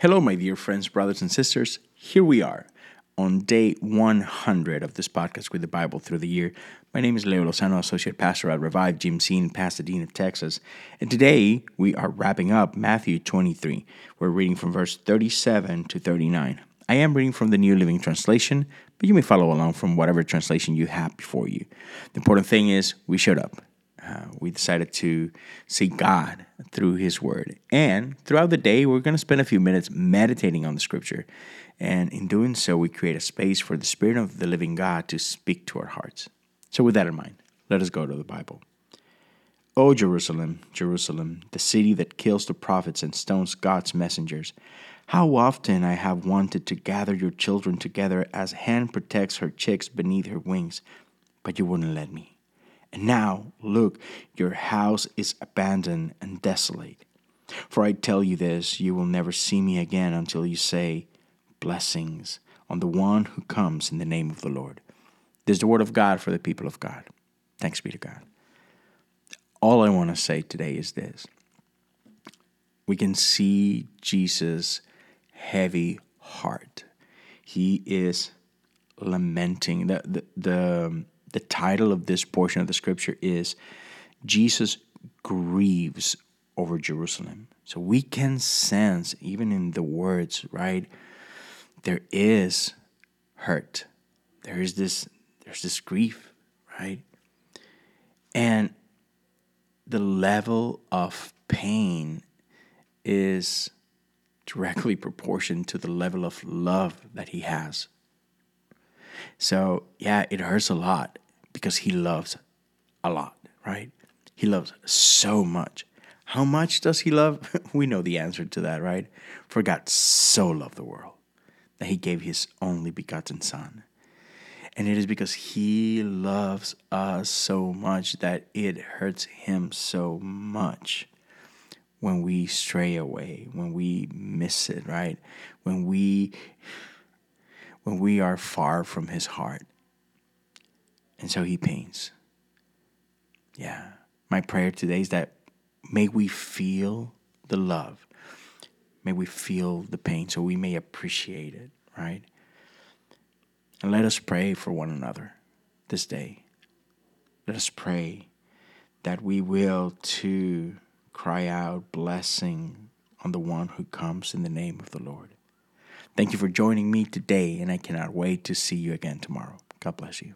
Hello, my dear friends, brothers, and sisters. Here we are on day 100 of this podcast with the Bible through the year. My name is Leo Lozano, Associate Pastor at Revive Gym Scene Pasadena, Texas. And today we are wrapping up Matthew 23. We're reading from verse 37 to 39. I am reading from the New Living Translation, but you may follow along from whatever translation you have before you. The important thing is we showed up. Uh, we decided to see God through His Word. And throughout the day, we're going to spend a few minutes meditating on the Scripture. And in doing so, we create a space for the Spirit of the living God to speak to our hearts. So, with that in mind, let us go to the Bible. O Jerusalem, Jerusalem, the city that kills the prophets and stones God's messengers, how often I have wanted to gather your children together as hen protects her chicks beneath her wings, but you wouldn't let me. And now, look, your house is abandoned and desolate. For I tell you this, you will never see me again until you say, Blessings on the one who comes in the name of the Lord. This is the word of God for the people of God. Thanks be to God. All I want to say today is this we can see Jesus' heavy heart. He is lamenting. The, the, the the title of this portion of the scripture is Jesus grieves over Jerusalem. So we can sense, even in the words, right? There is hurt. There is this, there's this grief, right? And the level of pain is directly proportioned to the level of love that he has so, yeah, it hurts a lot because he loves a lot, right? He loves so much. How much does he love? we know the answer to that, right? For God so loved the world that he gave his only begotten Son. And it is because he loves us so much that it hurts him so much when we stray away, when we miss it, right? When we when we are far from his heart. And so he pains. Yeah. My prayer today is that may we feel the love. May we feel the pain so we may appreciate it, right? And let us pray for one another this day. Let us pray that we will too cry out blessing on the one who comes in the name of the Lord. Thank you for joining me today, and I cannot wait to see you again tomorrow. God bless you.